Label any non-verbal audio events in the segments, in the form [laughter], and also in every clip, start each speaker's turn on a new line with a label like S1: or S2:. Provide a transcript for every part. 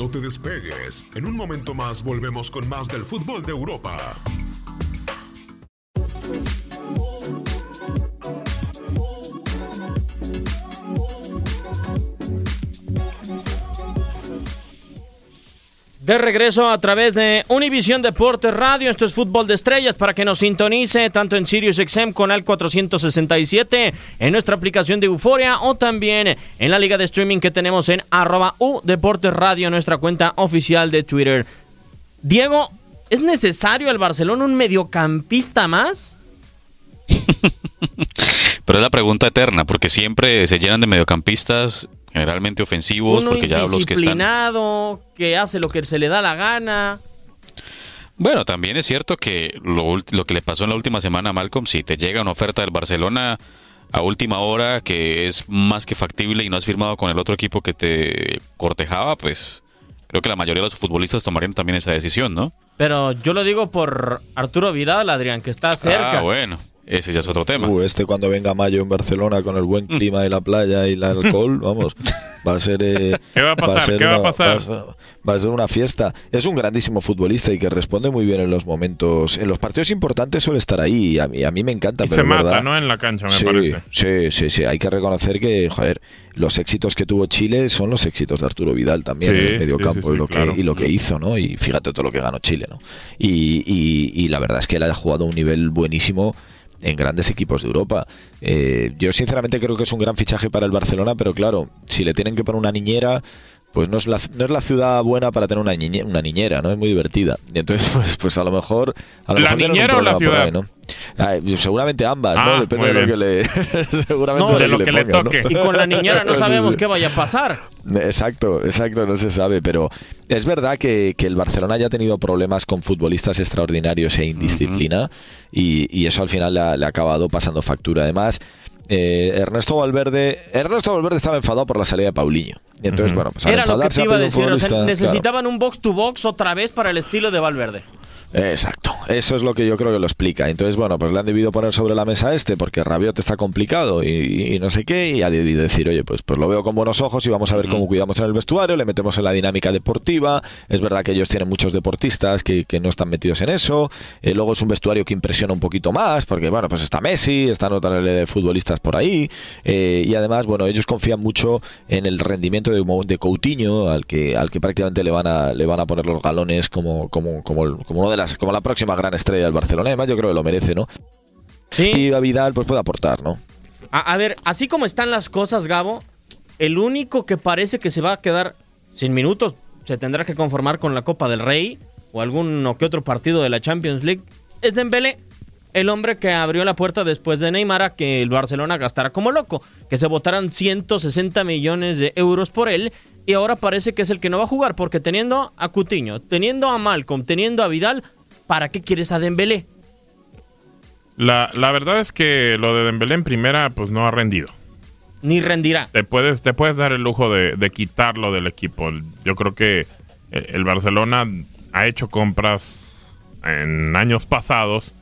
S1: No te despegues. En un momento más volvemos con más del fútbol de Europa.
S2: De regreso a través de Univisión Deportes Radio, esto es Fútbol de Estrellas para que nos sintonice tanto en Sirius XM con al 467, en nuestra aplicación de Euforia o también en la liga de streaming que tenemos en arroba U Deportes Radio, nuestra cuenta oficial de Twitter. Diego, ¿es necesario el Barcelona un mediocampista más? [laughs]
S3: Pero es la pregunta eterna, porque siempre se llenan de mediocampistas generalmente ofensivos,
S2: Uno
S3: porque ya los que están...
S2: que hace lo que se le da la gana.
S3: Bueno, también es cierto que lo, lo que le pasó en la última semana a Malcolm, si te llega una oferta del Barcelona a última hora que es más que factible y no has firmado con el otro equipo que te cortejaba, pues creo que la mayoría de los futbolistas tomarían también esa decisión, ¿no?
S2: Pero yo lo digo por Arturo Vidal, Adrián, que está cerca.
S3: Ah, bueno, ese ya es otro tema.
S4: Uh, este cuando venga mayo en Barcelona con el buen clima y la playa y el alcohol, [laughs] vamos, va a ser... eh, [laughs]
S5: ¿Qué va a pasar?
S4: ser
S5: ¿Qué va a pasar?
S4: Va a, ser, va a ser una fiesta. Es un grandísimo futbolista y que responde muy bien en los momentos... En los partidos importantes suele estar ahí a mí, a mí me encanta.
S5: Y
S4: pero
S5: se mata,
S4: verdad-
S5: ¿no? En la cancha, me
S4: sí,
S5: parece.
S4: Sí, sí, sí. Hay que reconocer que, joder, los éxitos que tuvo Chile son los éxitos de Arturo Vidal también
S5: Sí,
S4: en el medio
S5: sí,
S4: campo
S5: sí, sí,
S4: y, lo
S5: claro.
S4: que, y lo que hizo, ¿no? Y fíjate todo lo que ganó Chile, ¿no? Y, y- y la verdad es que él ha jugado a un nivel buenísimo en grandes equipos de Europa. Eh, yo sinceramente creo que es un gran fichaje para el Barcelona, pero claro, si le tienen que poner una niñera, pues no es la, no es la ciudad buena para tener una, niñe- una niñera, ¿no? Es muy divertida. Y entonces, [laughs] pues, pues a lo mejor... A lo
S5: ¿La
S4: mejor
S5: niñera o la ciudad?
S4: ahí, ¿no? Ah, seguramente ambas,
S5: Ah,
S4: ¿no? Depende
S5: muy
S4: de lo que le... [laughs] seguramente
S2: No,
S5: de lo que le toque.
S2: Y con la niñera no [laughs] sabemos
S4: sí.
S2: qué vaya a pasar.
S4: Exacto, exacto, no se sabe, pero es verdad que, que el Barcelona ya ha tenido problemas con futbolistas extraordinarios e indisciplina y, y eso al final le ha, le ha acabado pasando factura. Además, eh, Ernesto Valverde Ernesto Valverde estaba enfadado por la salida de Paulinho. Y entonces, bueno, pues
S2: Era lo que te iba a decir. O sea,
S4: futbolista-
S2: necesitaban un box to box otra vez para el estilo de Valverde.
S4: Exacto, eso es lo que yo creo que lo explica. Entonces, bueno, pues le han debido poner sobre la mesa este porque Rabiot está complicado y, y no sé qué, y ha debido decir, oye, pues, pues lo veo con buenos ojos y vamos a ver cómo cuidamos en el vestuario, le metemos en la dinámica deportiva. Es verdad que ellos tienen muchos deportistas que, que no están metidos en eso. Eh, luego es un vestuario que impresiona un poquito más porque, bueno, pues está Messi, están otra de futbolistas por ahí eh, y además, bueno, ellos confían mucho en el rendimiento de, de Coutinho, al que, al que prácticamente le van a, le van a poner los galones como, como, como, como uno de como la próxima gran estrella del Barcelona. Además, yo creo que lo merece, ¿no?
S2: Sí.
S4: Y a Vidal pues puede aportar, ¿no?
S2: A, a ver, así como están las cosas, Gabo, el único que parece que se va a quedar sin minutos se tendrá que conformar con la Copa del Rey o alguno que otro partido de la Champions League es Dembélé. el hombre que abrió la puerta después de Neymar a que el Barcelona gastara como loco, que se votaran 160 millones de euros por él y ahora parece que es el que no va a jugar porque teniendo a Cutiño, teniendo a Malcolm, teniendo a Vidal, ¿para qué quieres a Dembélé?
S5: La, la verdad es que lo de Dembélé en primera pues no ha rendido.
S2: Ni rendirá.
S5: Te puedes, te puedes dar el lujo de, de quitarlo del equipo. Yo creo que el, el Barcelona ha hecho compras en años pasados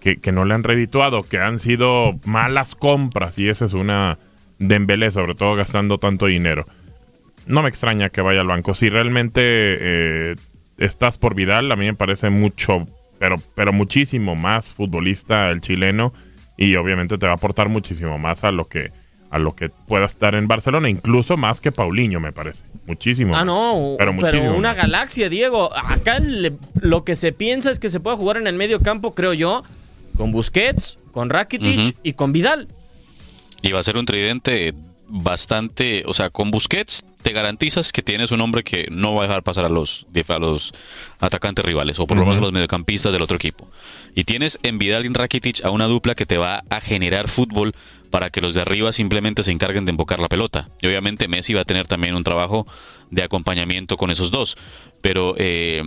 S5: que, que, no le han redituado, que han sido malas compras y esa es una Dembélé, sobre todo gastando tanto dinero. No me extraña que vaya al banco. Si realmente eh, estás por Vidal, a mí me parece mucho, pero, pero muchísimo más futbolista el chileno y obviamente te va a aportar muchísimo más a lo que a lo que pueda estar en Barcelona, incluso más que Paulinho, me parece. Muchísimo.
S2: Ah, no, pero, pero una galaxia, Diego. Acá le, lo que se piensa es que se puede jugar en el medio campo, creo yo, con Busquets, con Rakitic uh -huh. y con Vidal.
S3: Y va a ser un tridente bastante, o sea, con Busquets te garantizas que tienes un hombre que no va a dejar pasar a los, a los atacantes rivales, o por lo menos a los mediocampistas del otro equipo. Y tienes en Vidal y en Rakitic a una dupla que te va a generar fútbol para que los de arriba simplemente se encarguen de embocar la pelota. Y obviamente Messi va a tener también un trabajo de acompañamiento con esos dos. Pero eh,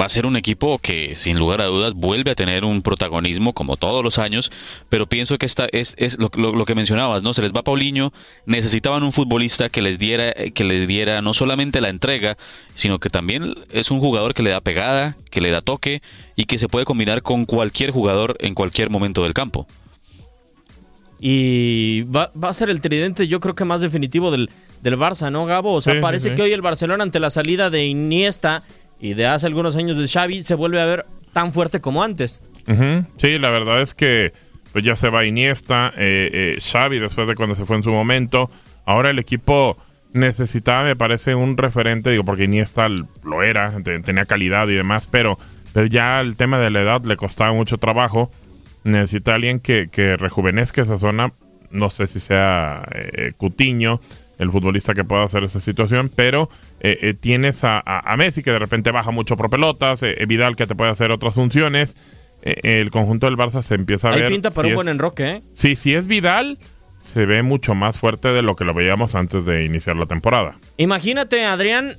S3: va a ser un equipo que sin lugar a dudas vuelve a tener un protagonismo como todos los años. Pero pienso que esta es, es lo, lo, lo, que mencionabas, ¿no? Se les va Paulinho, necesitaban un futbolista que les diera, que les diera no solamente la entrega, sino que también es un jugador que le da pegada, que le da toque y que se puede combinar con cualquier jugador en cualquier momento del campo
S2: y va, va, a ser el tridente yo creo que más definitivo del, del Barça, ¿no, Gabo? O sea, sí, parece sí, que hoy el Barcelona ante la salida de Iniesta y de hace algunos años de Xavi se vuelve a ver tan fuerte como antes.
S5: Uh -huh. Sí, la verdad es que pues ya se va Iniesta, eh, eh, Xavi después de cuando se fue en su momento. Ahora el equipo necesitaba, me parece, un referente, digo, porque Iniesta lo era, tenía calidad y demás, pero, pero ya el tema de la edad le costaba mucho trabajo necesita alguien que, que, rejuvenezca esa zona. No sé si sea eh, Cutiño, el futbolista que pueda hacer esa situación, pero eh, eh, tienes a, a, a, Messi que de repente baja mucho por pelotas, eh, Vidal que te puede hacer otras funciones. El conjunto del Barça se empieza a
S2: Ahí
S5: ver.
S2: pinta para
S5: si
S2: un
S5: es,
S2: buen enroque, ¿eh?
S5: Sí, si es Vidal, se ve mucho más fuerte de lo que lo veíamos antes de iniciar la temporada.
S2: Imagínate, Adrián,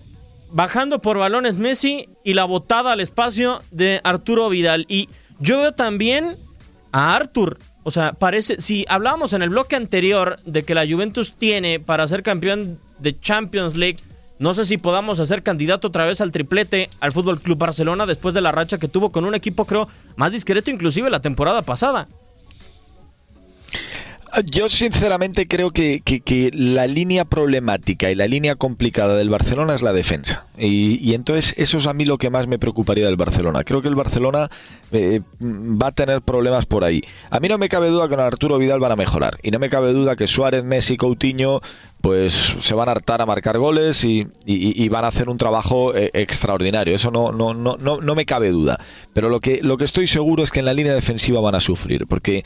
S2: bajando por balones Messi y la botada al espacio de Arturo Vidal. Y yo veo también a Arthur. O sea, parece, si hablábamos en el bloque anterior de que la Juventus tiene para ser campeón de Champions League, no sé si podamos hacer candidato otra vez al triplete al Fútbol Club Barcelona después de la racha que tuvo con un equipo, creo, más discreto inclusive la temporada pasada.
S4: Yo sinceramente creo que, que, la línea problemática y la línea complicada del Barcelona es la defensa. Y, y, entonces eso es a mí lo que más me preocuparía del Barcelona. Creo que el Barcelona eh, va a tener problemas por ahí. A mí no me cabe duda que con Arturo Vidal van a mejorar. Y no me cabe duda que Suárez, Messi, Coutinho pues se van a hartar a marcar goles y, y, y van a hacer un trabajo eh, extraordinario. Eso no, no, no, no, no me cabe duda. Pero lo que, lo que estoy seguro es que en la línea defensiva van a sufrir. Porque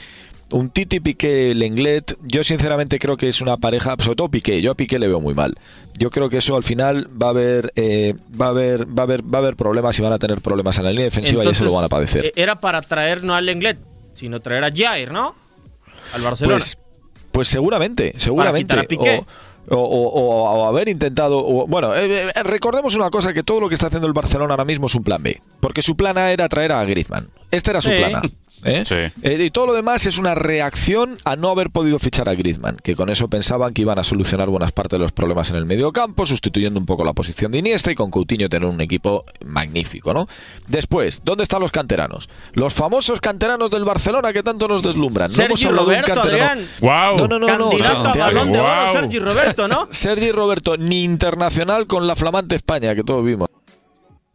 S4: un Titi Piqué Lenglet, yo sinceramente creo que es una pareja, sobre todo Piqué, yo a Piqué le veo muy mal. Yo creo que eso al final va a haber eh, va a haber va a haber va a haber problemas y van a tener problemas en la línea defensiva
S2: Entonces,
S4: y eso lo van a padecer.
S2: Eh, Era para traer no a Lenglet, sino traer a Jair, ¿no? Al Barcelona.
S4: Pues, pues seguramente, seguramente.
S2: Para quitar a Piqué.
S4: O, o, o, o, haber intentado. bueno, eh, eh, recordemos una cosa: que todo lo que está haciendo el Barcelona ahora mismo es un plan B. Porque su plan A era traer a Griezmann. Este era su
S2: Sí.
S4: plan A. [laughs] ¿eh?
S3: Sí.
S4: Eh, y todo lo demás es una reacción a no haber podido fichar a Griezmann, que con eso pensaban que iban a solucionar buenas partes de los problemas en el medio campo, sustituyendo un poco la posición de Iniesta y con Coutinho tener un equipo magnífico, ¿no? Después, ¿dónde están los canteranos? Los famosos canteranos del Barcelona que tanto nos deslumbran. No hemos
S2: Sergi
S4: de
S2: Roberto,
S4: canterano-
S2: Adrián.
S5: ¡Wow!
S4: No, no, no, no.
S2: Candidato a
S4: Santiago.
S2: balón de oro,
S5: Wow.
S2: Sergi Roberto, ¿no? [laughs]
S4: Sergi Roberto, ni internacional con la flamante España, que todos vimos.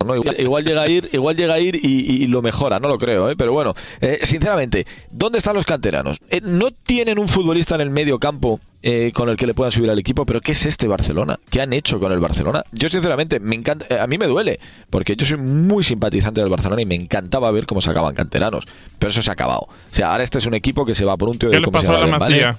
S4: ¿No? Igual, igual llega a ir, igual llega a ir y, lo mejora, no lo creo, ¿eh? pero bueno, eh, sinceramente, ¿dónde están los canteranos? Eh, no tienen un futbolista en el medio campo eh, con el que le puedan subir al equipo, pero ¿qué es este Barcelona? ¿Qué han hecho con el Barcelona? Yo sinceramente me encanta, eh, a mí me duele, porque yo soy muy simpatizante del Barcelona y me encantaba ver cómo sacaban canteranos, pero eso se ha acabado. O sea, ahora este es un equipo que se va por un tío
S5: ¿Qué
S4: de
S5: le
S4: ¿cómo se
S5: pasó a la?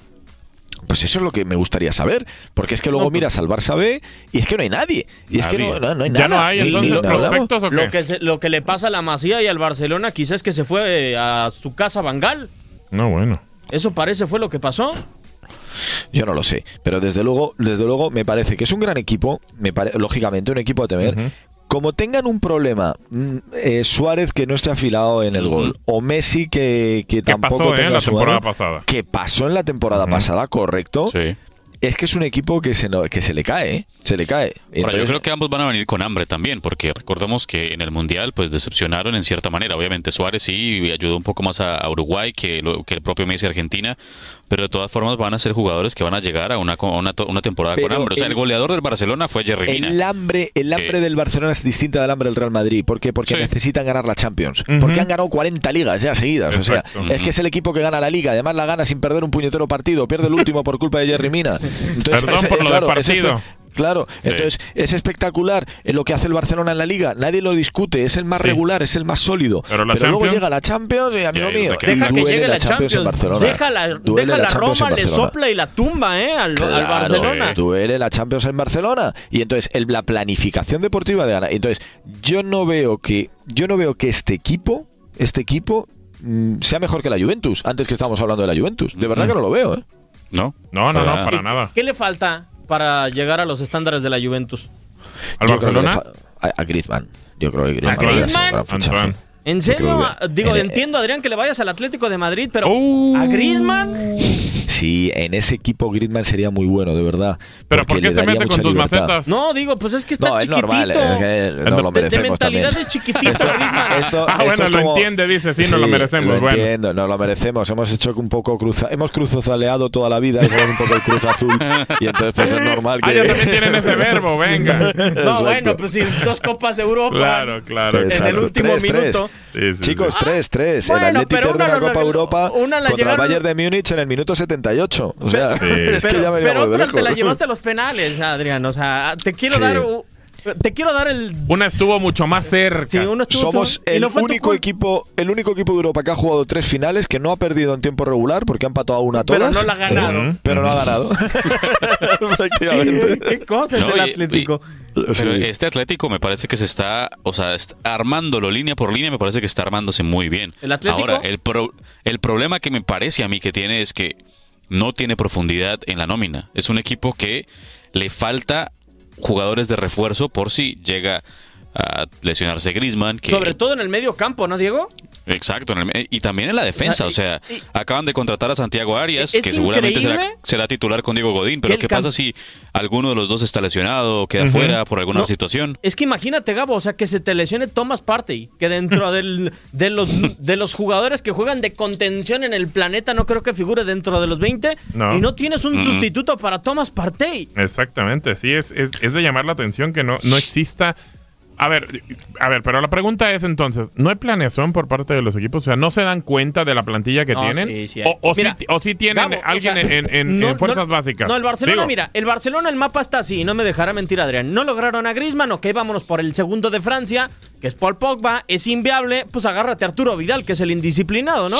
S4: Pues eso es lo que me gustaría saber, porque es que luego miras al Barça B y es que no hay nadie. Y es que no, no- no hay
S5: ¿Ya
S4: nada.
S5: no hay entonces
S4: ni- ni hablamos.
S5: prospectos o qué?
S2: Lo que, se- lo que le pasa a la Masía y al Barcelona quizás es que se fue eh, a su casa Bangal.
S5: No, bueno.
S2: Eso parece fue lo que pasó.
S4: Yo no lo sé, pero desde luego, desde luego me parece que es un gran equipo, me pare- lógicamente un equipo a temer. Como tengan un problema, mm, eh, Suárez que no esté afilado en el gol, o Messi que, que
S5: ¿Qué
S4: tampoco
S5: pasó
S4: tenga
S5: en la
S4: su
S5: temporada
S4: mano,
S5: pasada?
S4: que pasó en la temporada pasada, correcto.
S3: Sí.
S4: Es que es un equipo que se, no- que se le cae, ¿eh? Se le cae.
S3: Ahora, yo creo que ambos van a venir con hambre también, porque recordemos que en el Mundial pues decepcionaron en cierta manera. Obviamente Suárez sí ayudó un poco más a, a Uruguay que, lo- que el propio Messi Argentina, pero de todas formas van a ser jugadores que van a llegar a una, a una, to- una temporada con
S4: Pero
S3: hambre. O sea, el,
S4: el-
S3: goleador del Barcelona fue Jerry Mina.
S4: El hambre, el hambre
S3: Eh.
S4: del Barcelona es distinta del hambre del Real Madrid. ¿Por qué? Porque
S3: Sí.
S4: necesitan ganar la Champions.
S5: Ujú.
S4: Porque han ganado 40 ligas ya seguidas.
S5: Exacto.
S4: O sea, es que es el equipo que gana la liga. Además la gana sin perder un puñetero partido. Pierde el último por culpa de Jerry Mina. Entonces,
S5: Perdón por lo del
S4: es
S5: partido.
S4: Claro, entonces es espectacular eh, lo que hace el Barcelona en la liga. Nadie lo discute. Es el más
S5: Sí.
S4: regular, es el más sólido.
S5: Pero la
S4: luego llega la Champions y, amigo mío.
S2: Deja que llegue la
S4: en
S2: Champions.
S4: Barcelona.
S2: Deja la,
S4: Duele
S2: deja la
S4: Champions en
S2: Roma, le
S4: Barcelona.
S2: sopla y la tumba, ¿eh? Al, Barcelona.
S4: Duele la Champions en Barcelona. Y entonces, el- la planificación deportiva de ganar. Entonces, yo no veo que. Yo no veo que este equipo. Este equipo. mm, sea mejor que la Juventus. Antes que estábamos hablando de la Juventus. De verdad que no lo veo, ¿eh?
S3: ¿No?
S5: No, no, no,
S3: Para-
S5: para nada.
S2: ¿Qué le falta para llegar a los estándares de la Juventus?
S5: ¿Al
S4: Yo que
S5: Barcelona?
S4: A, a Griezmann. Yo creo que Griezmann.
S2: ¿A Griezmann? ¿En serio? Digo,
S4: en-
S2: entiendo, Adrián, que le vayas al Atlético de Madrid, pero
S5: Uh.
S2: ¿a Griezmann?
S4: Sí, en ese equipo Griezmann sería muy bueno, de verdad.
S5: ¿Pero
S4: porque
S5: por qué se mete con tus
S4: libertad.
S5: macetas?
S2: No, digo, pues es que está
S4: No, es
S2: chiquitito.
S4: normal. es que nos lo
S2: de, de mentalidad
S4: también.
S2: de chiquitito, Griezmann.
S4: Esto-
S5: Ah,
S4: esto
S5: bueno,
S4: es
S5: lo
S4: como-
S5: entiende, dice, sí, nos lo merecemos.
S4: Lo
S5: bueno.
S4: entiendo, nos lo merecemos. Hemos hecho un poco cruza, hemos cruzozaleado toda la vida, somos un poco el cruz azul. Y entonces pues es normal que.
S5: Ah, ya también tienen ese verbo, venga. [laughs]
S2: No,
S4: Exacto.
S2: bueno, pues sí, dos copas de Europa.
S5: Claro, claro.
S2: En el último
S4: Tres, tres.
S2: minuto.
S5: Sí, sí,
S4: Chicos,
S5: sí.
S4: 3-3.
S2: bueno,
S4: el pierde
S2: una
S4: una
S2: la-
S4: Copa Europa
S2: una la
S4: contra el Bayern de Múnich en el minuto 78. O sea,
S5: Sí. [laughs]
S4: es que
S2: Pero,
S4: ya
S2: otra
S4: lejos.
S2: te la llevaste a los penales, Adrián. O sea, te quiero
S4: Sí.
S2: dar. Te quiero dar el.
S5: Una estuvo mucho más cerca.
S2: Sí, uno estuvo
S4: Somos el
S2: no
S4: único equipo, el único equipo de Europa que ha jugado tres finales que no ha perdido en tiempo regular porque ha empatado a una a todas.
S2: Pero no la ha ganado.
S4: Pero no ha ganado. [laughs] Efectivamente.
S2: ¿Qué cosa es
S3: No,
S2: el
S3: y-
S2: Atlético?
S3: Pero
S4: Sí.
S3: este Atlético me parece que se está, o sea, armándolo línea por línea, me parece que está armándose muy bien.
S2: ¿El Atlético?
S3: Ahora, el, pro- el problema que me parece a mí que tiene es que no tiene profundidad en la nómina. Es un equipo que le falta jugadores de refuerzo por si llega a lesionarse Griezmann. Que,
S2: Sobre todo en el medio campo, ¿no, Diego?
S3: Exacto, en el- y también en la defensa.
S2: O
S3: O
S2: sea, y-
S3: acaban de contratar a Santiago Arias,
S2: Es
S3: que seguramente será, titular con Diego Godín. Pero ¿qué pasa si alguno de los dos está lesionado o queda
S5: Ujú.
S3: fuera por alguna
S2: No.
S3: situación?
S2: Es que imagínate, Gabo, o sea, que se te lesione Thomas Partey, que dentro [laughs] del, de, los, de los jugadores que juegan de contención en el planeta no creo que figure dentro de los 20
S5: No.
S2: y no tienes un
S3: Mm.
S2: sustituto para Thomas Partey.
S5: Exactamente, sí, es, es, es de llamar la atención que no, no exista. A ver, a ver, pero la pregunta es entonces, ¿no hay planeación por parte de los equipos? O sea, ¿no se dan cuenta de la plantilla que
S2: No,
S5: tienen?
S2: sí, sí
S5: o, o
S2: Mira,
S5: sí, o sí tienen
S2: Gabo, o
S5: alguien
S2: sea,
S5: en, en-
S2: no-
S5: en fuerzas
S2: no-
S5: básicas.
S2: No, el Barcelona,
S5: Digo,
S2: mira, el Barcelona, el mapa está así, no me dejará mentir Adrián. No lograron a Griezmann, ok, vámonos por el segundo de Francia, que es Paul Pogba, es inviable, pues agárrate a Arturo Vidal, que es el indisciplinado, ¿no?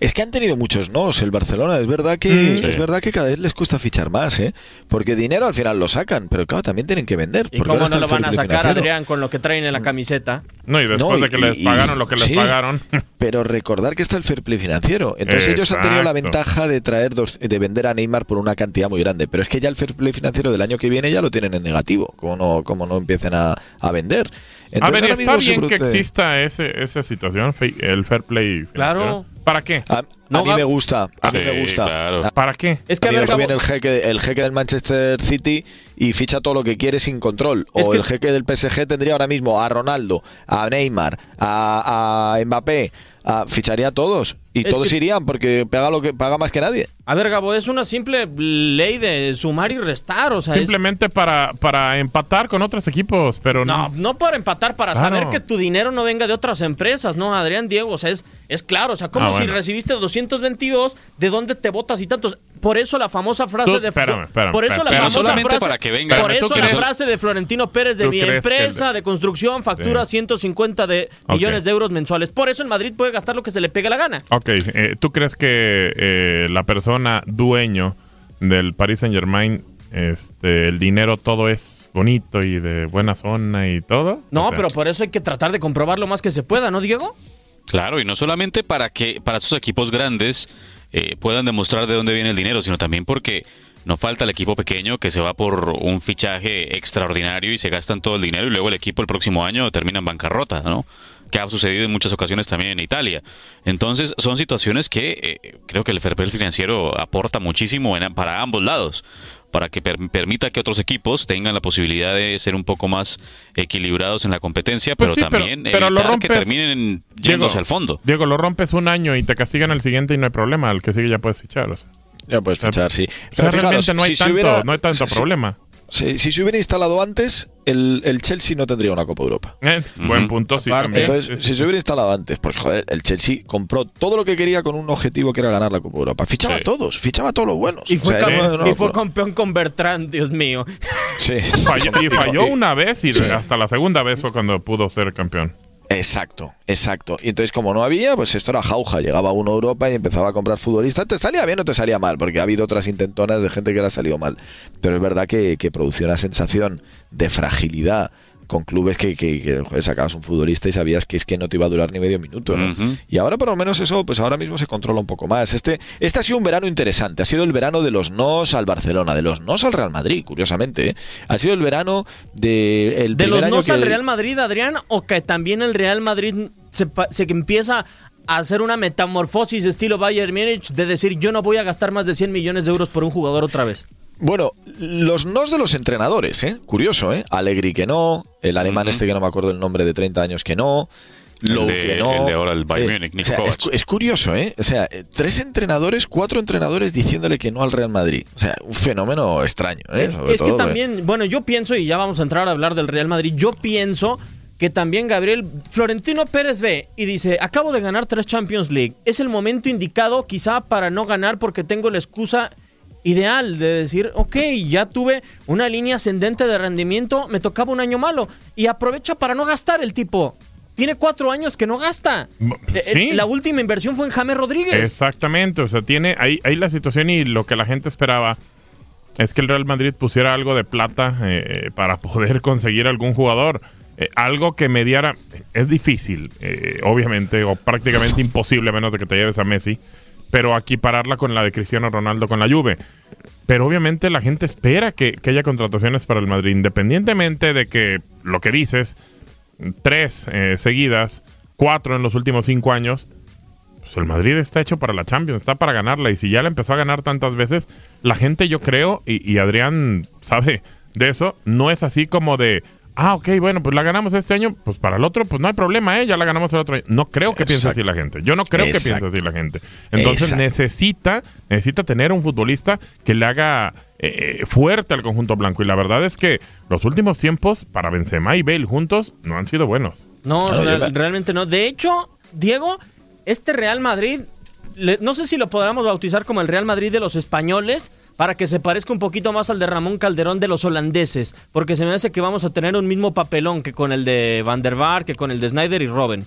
S4: Es que han tenido muchos nos el Barcelona. Es verdad que
S5: Mm.
S4: es verdad que cada vez les cuesta fichar más, ¿eh? Porque dinero al final lo sacan, pero claro, también tienen que vender.
S2: ¿Y
S4: porque
S2: cómo no lo van a sacar,
S4: financiero.
S2: Adrián, con lo que traen en la camiseta?
S5: No, y después
S4: No,
S5: de que
S4: y-
S5: les
S4: y-
S5: pagaron lo que les pagaron. [laughs]
S4: Pero recordar que está el fair play financiero. Entonces ellos han tenido la ventaja de traer dos, de vender a Neymar por una cantidad muy grande. Pero es que ya el fair play financiero del año que viene ya lo tienen en negativo. Como no, como no empiecen a, a vender.
S5: A ver, está bien que exista ese, esa situación, el fair play.
S2: Claro.
S5: ¿Para qué?
S4: A, a
S2: No,
S4: mí me gusta. A mí
S3: Sí,
S4: me gusta.
S3: claro.
S4: A-
S5: ¿Para qué?
S2: Es que
S4: a
S2: a
S4: mí
S2: ver,
S4: me viene el jeque, el jeque del Manchester City y ficha todo lo que quiere sin control.
S2: Es
S4: o
S2: que-
S4: el jeque del PSG tendría ahora mismo a Ronaldo, a Neymar, a, a Mbappé, a- ficharía a todos. Y
S2: Es
S4: todos
S2: que-
S4: irían porque paga, lo que, paga más que nadie.
S2: A ver, Gabo, es una simple ley de sumar y restar, o sea, es-
S5: Simplemente para, para empatar con otros equipos, pero
S2: No,
S5: no.
S2: no para empatar, para
S5: Claro.
S2: saber que tu dinero no venga de otras empresas, ¿no, Adrián Diego? O sea, es, es claro, o sea, como
S5: Ah,
S2: si recibiste 222, ¿de dónde te botas y tantos? Por eso la famosa frase
S5: Tú-
S2: de
S5: espérame, espérame,
S2: por eso la famosa frase
S3: para que venga.
S2: por eso
S3: ¿tú
S2: la frase de Florentino Pérez de
S5: ¿Tú
S2: mi empresa
S5: el-
S2: de construcción factura
S5: Sí.
S2: 150 de millones de euros mensuales. Por eso el Madrid puede gastar lo que se le pegue la gana.
S5: Ok, eh, ¿tú crees que eh, la persona dueño del Paris Saint Germain, este, el dinero todo es bonito y de buena zona y todo?
S2: No,
S5: O sea,
S2: pero por eso hay que tratar de comprobar lo más que se pueda, ¿no, Diego?
S3: Claro, y no solamente para que para esos equipos grandes eh, puedan demostrar de dónde viene el dinero, sino también porque no falta el equipo pequeño que se va por un fichaje extraordinario y se gastan todo el dinero y luego el equipo el próximo año termina en bancarrota, ¿no? Que ha sucedido en muchas ocasiones también en Italia. Entonces, son situaciones que eh, creo que el fair financiero aporta muchísimo en- para ambos lados, para que per- permita que otros equipos tengan la posibilidad de ser un poco más equilibrados en la competencia,
S5: Pues
S3: pero
S5: sí, pero-
S3: también
S5: pero lo
S3: que terminen
S5: Diego,
S3: yéndose al fondo.
S5: Diego, lo rompes un año y te castigan el siguiente y no hay problema. El que sigue ya puedes fichar. O sea,
S4: Ya puedes fichar, sí.
S5: O sea,
S4: Pero
S5: realmente no hay
S4: si
S5: tanto,
S4: hubiera-
S5: no hay tanto
S4: si-
S5: problema.
S4: Si, si se hubiera instalado antes, el, el Chelsea no tendría una Copa Europa.
S5: Eh, Buen punto, sí,
S2: Aparte,
S5: también.
S4: Entonces,
S5: Sí,
S4: si se hubiera instalado antes, porque joder, el Chelsea compró todo lo que quería con un objetivo que era ganar la Copa Europa. Fichaba a todos, fichaba a todos los buenos.
S2: Y fue,
S4: O sea,
S2: cam-
S4: no- no-
S2: y fue campeón con Bertrand, Dios mío.
S4: Sí.
S5: Falló- y falló [laughs] una vez y
S4: Sí.
S5: hasta la segunda vez fue cuando pudo ser campeón.
S4: Exacto, exacto. Y entonces, como no había, pues esto era jauja. Llegaba uno a Europa y empezaba a comprar futbolistas. ¿Te salía bien o te salía mal? Porque ha habido otras intentonas de gente que le ha salido mal. Pero es verdad que, que producía una sensación de fragilidad con clubes que, que, que, joder, sacabas un futbolista y sabías que es que no te iba a durar ni medio minuto, ¿no? Y ahora por lo menos eso, pues ahora mismo se controla un poco más. Este, este ha sido un verano interesante, ha sido el verano de los nos al Barcelona, de los nos al Real Madrid, curiosamente. ¿eh? Ha sido el verano de el
S2: ¿De los
S4: año
S2: nos
S4: que-
S2: al Real Madrid, Adrián? ¿O que también el Real Madrid se, pa- se empieza a hacer una metamorfosis estilo Bayern Múnich de decir yo no voy a gastar más de 100 millones de euros por un jugador otra vez?
S4: Bueno, los nos de los entrenadores, ¿eh? Curioso, ¿eh? Alegri que no, el alemán este que no me acuerdo el nombre de 30 años que no,
S3: El
S4: Lowe
S3: de-
S4: que no.
S3: el de ahora, el Bayern
S4: Eh, o sea, es, curioso, ¿eh? O sea, eh, tres entrenadores, cuatro entrenadores diciéndole que no al Real Madrid. O sea, un fenómeno extraño, ¿eh? Sobre
S2: es que
S4: todo, ¿eh?
S2: también, bueno, yo pienso, y ya vamos a entrar a hablar del Real Madrid, yo pienso que también Gabriel Florentino Pérez ve y dice, acabo de ganar tres Champions League, es el momento indicado quizá para no ganar porque tengo la excusa ideal de decir, ok, ya tuve una línea ascendente de rendimiento, me tocaba un año malo y aprovecha para no gastar el tipo. Tiene cuatro años que no gasta.
S5: Bu-
S2: Eh,
S5: sí.
S2: La última inversión fue en James Rodríguez.
S5: Exactamente, o sea, tiene ahí, ahí la situación y lo que la gente esperaba es que el Real Madrid pusiera algo de plata eh, para poder [laughs] conseguir algún jugador. Eh, algo que mediara, es difícil, eh, obviamente, o prácticamente imposible, a menos de que te lleves a Messi, pero aquí pararla con la de Cristiano Ronaldo con la Juve. Pero obviamente la gente espera que, que haya contrataciones para el Madrid, independientemente de que lo que dices, tres eh, seguidas, cuatro en los últimos cinco años, pues el Madrid está hecho para la Champions, está para ganarla. Y si ya la empezó a ganar tantas veces, la gente, yo creo, y, y Adrián sabe de eso, no es así como de, ah, ok, bueno, pues la ganamos este año, pues para el otro, pues no hay problema, ¿eh? Ya la ganamos el otro año. No creo que piense así la gente. Yo no creo que piense así la gente. Entonces
S4: Exacto.
S5: necesita, necesita tener un futbolista que le haga eh, fuerte al conjunto blanco. Y la verdad es que los últimos tiempos para Benzema y Bale juntos no han sido buenos.
S2: No,
S4: Claro,
S2: real-
S4: yo la-
S2: realmente no. De hecho, Diego, este Real Madrid, le- no sé si lo podríamos bautizar como el Real Madrid de los españoles, para que se parezca un poquito más al de Ramón Calderón de los holandeses, porque se me hace que vamos a tener un mismo papelón que con el de Van der Vaart, que con el de Snyder y Robben.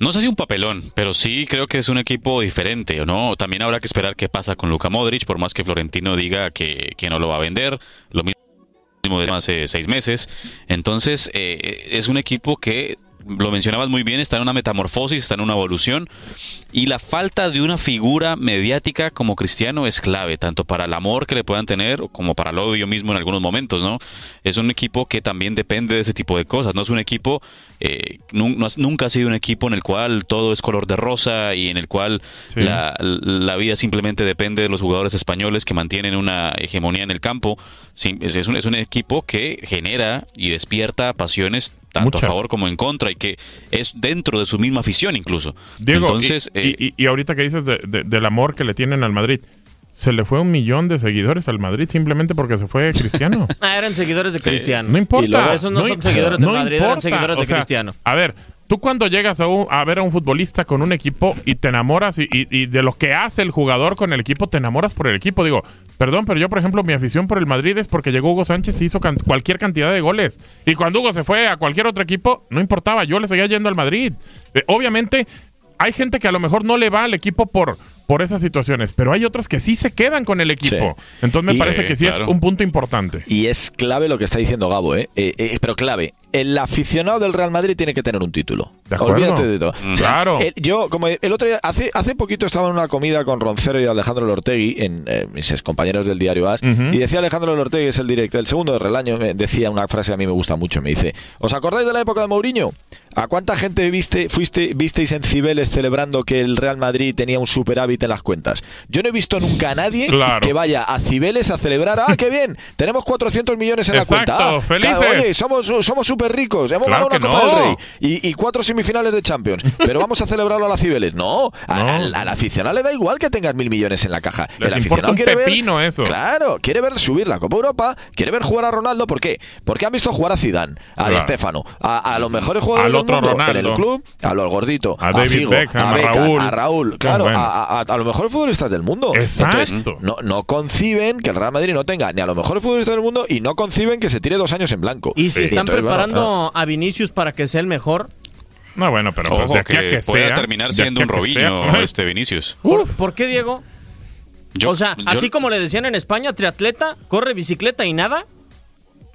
S3: No sé si un papelón, pero sí creo que es un equipo diferente, ¿no? También habrá que esperar qué pasa con Luka Modric, por más que Florentino diga que, que no lo va a vender. Lo mismo de hace seis meses. Entonces, eh, es un equipo que, lo mencionabas muy bien, está en una metamorfosis, está en una evolución. Y la falta de una figura mediática como Cristiano es clave, tanto para el amor que le puedan tener como para el odio mismo en algunos momentos, ¿no? Es un equipo que también depende de ese tipo de cosas, no es un equipo, eh, nunca ha sido un equipo en el cual todo es color de rosa y en el cual
S5: Sí.
S3: la, la vida simplemente depende de los jugadores españoles que mantienen una hegemonía en el campo. Es, es un, es un equipo que genera y despierta pasiones tanto
S5: Muchas.
S3: a favor como en contra y que es dentro de su misma afición incluso.
S5: Diego,
S3: Entonces,
S5: y,
S3: eh,
S5: y- y ahorita que dices de- de- del amor que le tienen al Madrid, se le fue un millón de seguidores al Madrid simplemente porque se fue Cristiano. [laughs]
S2: Ah, eran seguidores de Cristiano.
S5: No importa.
S2: Y luego esos no, son seguidores de
S5: no
S2: Madrid, eran seguidores de
S5: O sea,
S2: Cristiano.
S5: A ver, tú cuando llegas a, un- a ver a un futbolista con un equipo y te enamoras y, y- y de lo que hace el jugador con el equipo, te enamoras por el equipo. Digo, perdón, pero yo, por ejemplo, mi afición por el Madrid es porque llegó Hugo Sánchez y hizo can- cualquier cantidad de goles. Y cuando Hugo se fue a cualquier otro equipo, no importaba, yo le seguía yendo al Madrid. Eh, obviamente, hay gente que a lo mejor no le va al equipo por, por esas situaciones, pero hay otros que sí se quedan con el equipo. Entonces me
S4: Y-
S5: parece que sí
S3: claro.
S5: es un punto importante.
S4: Y es clave lo que está diciendo Gabo, ¿eh? Eh, eh, pero clave. El aficionado del Real Madrid tiene que tener un título.
S5: De acuerdo.
S4: Olvídate de todo.
S5: Mm. Claro.
S4: el- yo, como el otro día, hace, hace poquito estaba en una comida con Roncero y Alejandro Lortegui, en eh, mis compañeros del diario AS, y decía Alejandro Lortegui, es el director, el segundo de Relaño, me decía una frase que a mí me gusta mucho. Me dice: ¿Os acordáis de la época de Mourinho? ¿A cuánta gente viste, fuiste, visteis en Cibeles celebrando que el Real Madrid tenía un superávit las cuentas? Yo no he visto nunca a nadie
S5: Claro.
S4: que vaya a Cibeles a celebrar. ¡Ah, qué bien! Tenemos 400 millones en la cuenta. Ah,
S5: felices.
S4: oye, somos somos súper ricos. Hemos
S5: Claro
S4: ganado una Copa
S5: no.
S4: del Rey y, y cuatro semifinales de Champions. Pero vamos a celebrarlo a la Cibeles. No, a-
S5: No.
S4: Al, al aficionado le da igual que tengas mil millones en la caja.
S5: Les
S4: el aficionado
S5: un
S4: quiere
S5: pepino
S4: ver,
S5: eso.
S4: Claro, quiere ver subir la Copa Europa, quiere ver jugar a Ronaldo. ¿Por qué? Porque han visto jugar a Zidane, a Di
S5: Claro.
S4: Stefano, a, a los mejores jugadores
S5: Al
S4: del
S5: otro
S4: mundo
S5: Ronaldo.
S4: en el club, a los gorditos,
S5: A David
S4: Figo,
S5: Beckham, a
S4: Beckham,
S5: Raúl.
S4: a Raúl, claro,
S5: bueno.
S4: a, a- los mejores futbolistas del mundo.
S5: Exacto.
S4: Entonces, no, no conciben que el Real Madrid no tenga ni a los mejores futbolistas del mundo y no conciben que se tire dos años en blanco.
S2: Y si
S4: Sí.
S2: están
S4: Entonces, bueno,
S2: preparando a Vinicius para que sea el mejor,
S5: No, bueno, pero pues,
S3: Ojo,
S5: de aquí
S3: que,
S5: a que
S3: pueda
S5: sea,
S3: terminar siendo un Robinho [laughs] este Vinicius.
S2: ¿por, por qué Diego?
S3: Yo-
S2: o sea,
S3: yo-
S2: así como le decían en España, triatleta, corre bicicleta y nada.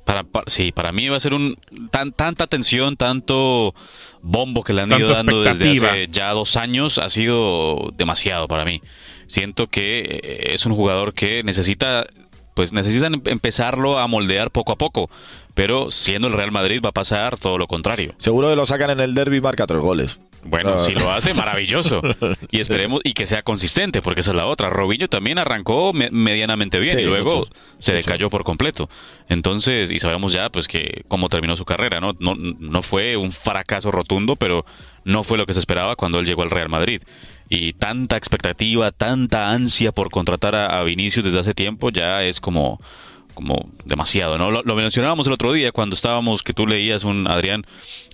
S3: Para, pa- sí, para mí va a ser un tan, tanta atención, tanto bombo que le han ido dando desde hace ya dos años ha sido demasiado para mí. Siento que eh, es un jugador que necesita, pues necesitan em- empezarlo a moldear poco a poco. Pero siendo el Real Madrid va a pasar todo lo contrario.
S4: Seguro que lo sacan en el derby y marca tres goles.
S3: Bueno,
S4: Ah.
S3: si lo hace, maravilloso. [laughs] Y esperemos y que sea consistente, porque esa es la otra. Robinho también arrancó me- medianamente bien
S4: Sí,
S3: y luego se decayó por completo. Entonces, y sabemos ya pues que cómo terminó su carrera, ¿no? No, no fue un fracaso rotundo, pero no fue lo que se esperaba cuando él llegó al Real Madrid. Y tanta expectativa, tanta ansia por contratar a, a Vinicius desde hace tiempo, ya es como como demasiado, ¿no? Lo, lo mencionábamos el otro día cuando estábamos, que tú leías, un Adrián,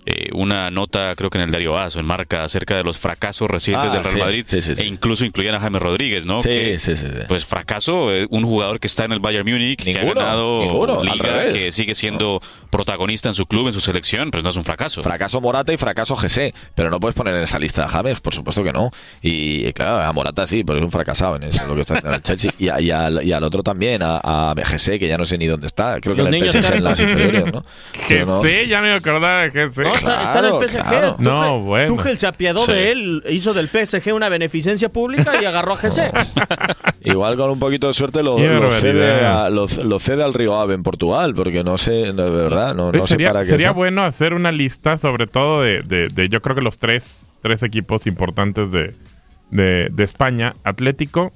S3: eh, una nota, creo que en el diario AS o en Marca, acerca de los fracasos recientes
S4: Ah,
S3: del Real
S4: sí,
S3: Madrid,
S4: sí, sí, sí.
S3: e incluso incluían a Jaime Rodríguez, ¿no?
S4: Sí,
S3: Que,
S4: sí, sí, sí.
S3: Pues fracaso, eh, un jugador que está en el Bayern Múnich, que ha ganado Liga, que sigue siendo protagonista en su club, en su selección, pero no es un fracaso.
S4: Fracaso Morata y fracaso GC, pero no puedes poner en esa lista a James, por supuesto que no. Y claro, a Morata sí, pero es un fracasado en eso, lo que está haciendo el Chelsea. Y, a- y al, y al otro también, a, a GC, que ya no sé ni dónde está. Creo que
S2: Los
S4: en el
S2: niños
S4: PSG en las inferiores, ¿no?
S5: Sé, ya me acordaba de que sé.
S2: No, está, está en el PSG.
S4: claro.
S5: No, bueno.
S2: Tuchel se apiadó
S3: Sí.
S2: de él, hizo del PSG una beneficencia pública y agarró a GC. [laughs]
S4: Igual con un poquito de suerte lo, cede, a- lo, lo cede al Río Ave en Portugal, porque no sé, de verdad, no, no sé
S5: sería
S4: para qué.
S5: sería
S4: está.
S5: bueno hacer una lista, sobre todo de, de- de- yo creo que los tres, tres equipos importantes de, de- de España, Atlético,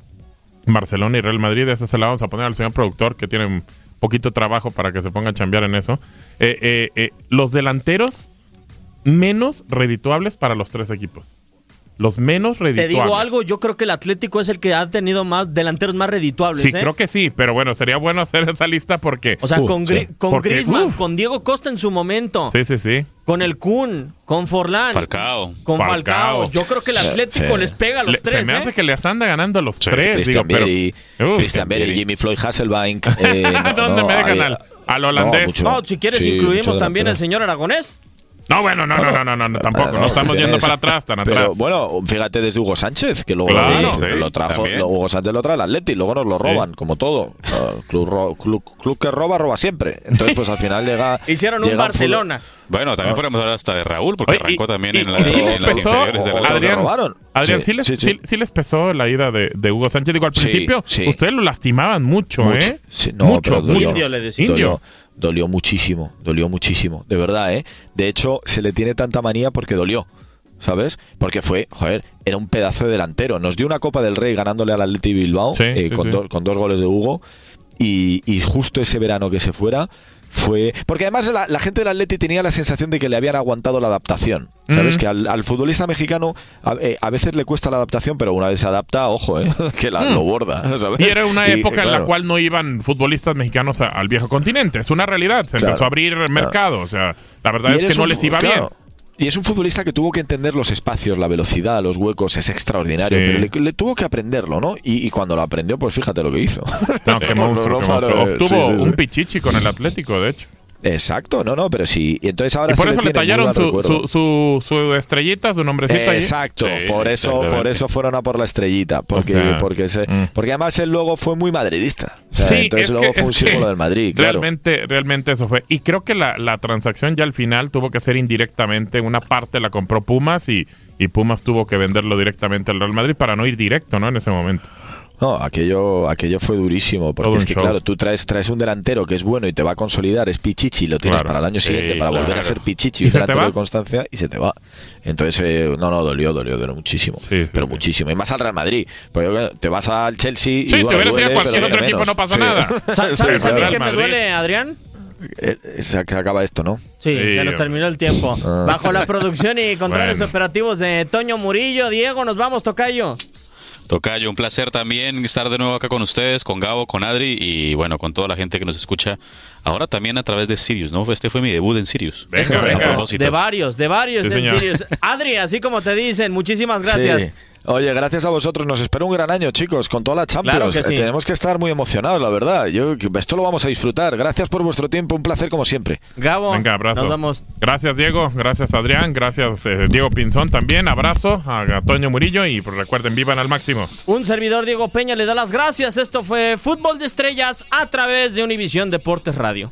S5: Barcelona y Real Madrid. Esa se la vamos a poner al señor productor, que tiene un poquito de trabajo para que se ponga a chambear en eso. Eh, eh, eh, los delanteros menos redituables para los tres equipos. Los menos
S2: Te
S5: redituables.
S2: digo algo, yo creo que el Atlético es el que ha tenido más delanteros más redituables.
S5: Sí,
S2: ¿eh?
S5: creo que sí, pero bueno, sería bueno hacer esa lista porque...
S2: O sea,
S4: Uh,
S2: con, Gri-
S4: sí.
S2: con
S5: Porque,
S2: Griezmann,
S5: uf.
S2: con Diego Costa en su momento,
S5: Sí, sí, sí.
S2: con el Kun, con Forlán,
S3: Falcao.
S2: con Falcao.
S5: Falcao.
S2: Yo creo que el Atlético
S4: Sí.
S2: les pega a los
S5: Le-
S2: tres.
S5: se me
S2: ¿eh?
S5: hace que les anda ganando a los tres.
S4: Christian
S5: digo, pero,
S4: Christian Vieri. Jimmy Floyd Hasselbank. [laughs] eh, no,
S5: ¿Dónde
S4: no,
S5: me dejan
S4: hay-
S5: al, al holandés?
S4: mucho.
S2: No, si quieres
S4: Sí,
S2: incluimos también al señor Aragonés.
S5: No, bueno, no, no, no, no, no, no, tampoco. No estamos yendo para atrás, tan atrás.
S4: Pero bueno, fíjate desde Hugo Sánchez, que luego
S5: Claro,
S4: lo,
S3: sí,
S4: lo trajo, Hugo Sánchez lo trae al Atleti, luego nos lo roban,
S5: Sí.
S4: como todo. Ah, club, ro- club, club que roba, roba siempre. Entonces, pues al final llega. [laughs]
S2: Hicieron un
S4: llega
S2: Barcelona.
S3: Bueno, también podemos hablar hasta de Raúl, porque
S5: Oye, y-
S3: arrancó también
S5: y-
S3: en, la-
S5: y sí
S3: en
S5: les
S3: las
S5: pesó,
S3: inferiores de la
S5: Adrián,
S4: robaron.
S5: Adrián,
S4: Sí,
S5: sí, les,
S4: sí, sí.
S5: les pesó la ida de, de Hugo Sánchez. Digo, al
S4: Sí,
S5: principio,
S4: sí.
S5: ustedes lo lastimaban mucho,
S4: Mucho.
S5: ¿eh?
S4: Sí, no,
S5: mucho,
S4: dolió.
S5: mucho.
S2: Indio le decía.
S5: Indio.
S4: Dolió, dolió muchísimo, dolió muchísimo, de verdad, ¿eh? De hecho, se le tiene tanta manía porque dolió, ¿sabes? Porque fue, joder, era un pedazo de delantero. Nos dio una Copa del Rey ganándole al Atleti Bilbao
S5: Sí,
S4: eh,
S5: sí,
S4: con,
S5: sí.
S4: do- con dos goles de Hugo y, y justo ese verano que se fuera fue porque además la, la gente del Atleti tenía la sensación de que le habían aguantado la adaptación sabes
S5: Mm.
S4: que al, al futbolista mexicano a, eh, a veces le cuesta la adaptación pero una vez se adapta ojo eh, [laughs] que la, lo borda ¿sabes?
S5: Mm. Y era una
S4: Y,
S5: época en la cual no iban futbolistas mexicanos a- al viejo continente. Es una realidad. Se
S4: Claro,
S5: empezó a abrir el mercado. O sea, la verdad
S4: Y
S5: es que no
S4: un
S5: les iba bien.
S4: Y es un futbolista que tuvo que entender los espacios, la velocidad, los huecos, es extraordinario, pero le, tuvo que aprenderlo, ¿no? Y, cuando lo aprendió, pues fíjate lo que hizo.
S5: No, qué [laughs] monstruo, Obtuvo un pichichi con el Atlético, de hecho.
S4: Exacto, no, no, pero sí. Y entonces ahora
S5: y por eso le, tallaron su, su, su, estrellita, su nombrecito
S4: Exacto, por eso por eso fueron a por la estrellita. Porque, porque, mm. porque además él luego fue muy madridista.
S5: sí,
S4: entonces luego fue un símbolo del Madrid.
S5: Realmente, realmente eso fue. Y creo que la, la transacción ya al final tuvo que ser indirectamente. Una parte la compró Pumas y, y Pumas tuvo que venderlo directamente al Real Madrid para no ir directo, ¿no? En ese momento.
S4: No, aquello, aquello fue durísimo, porque es que claro, tú traes, traes un delantero que es bueno y te va a consolidar, es Pichichi, lo tienes para el año siguiente para volver a ser Pichichi y, un delantero de constancia y se te va. Entonces, eh, no, no, dolió, dolió, dolió muchísimo, pero muchísimo. Y más al Real Madrid, porque te vas al Chelsea y
S5: Sí, te hubieras ido a cualquier otro equipo, no pasa nada. [laughs]
S2: ¿Sabes a mí qué me duele, Adrián?
S4: Eh, se acaba esto, ¿no?
S2: Sí, se nos terminó el tiempo. Ah. Bajo la producción y controles [laughs] operativos de Toño Murillo, Diego, nos vamos, Tocayo.
S3: Tocayo, un placer también estar de nuevo acá con ustedes, con Gabo, con Adri y bueno, con toda la gente que nos escucha ahora también a través de Sirius, ¿no? Este fue mi debut en Sirius.
S5: Venga, venga.
S2: De varios, de varios en Sirius. Adri, así como te dicen, muchísimas gracias.
S4: Oye, gracias a vosotros. Nos espera un gran año, chicos, con toda la Champions. Eh, tenemos que estar muy emocionados, la verdad. Yo, esto lo vamos a disfrutar. Gracias por vuestro tiempo. Un placer, como siempre.
S2: Gabo,
S5: Venga, abrazo.
S2: nos vemos.
S5: Gracias, Diego. Gracias, Adrián. Gracias, eh, Diego Pinzón también. Abrazo a Toño Murillo y pues, recuerden, vivan al máximo.
S2: Un servidor, Diego Peña, le da las gracias. Esto fue Fútbol de Estrellas a través de Univisión Deportes Radio.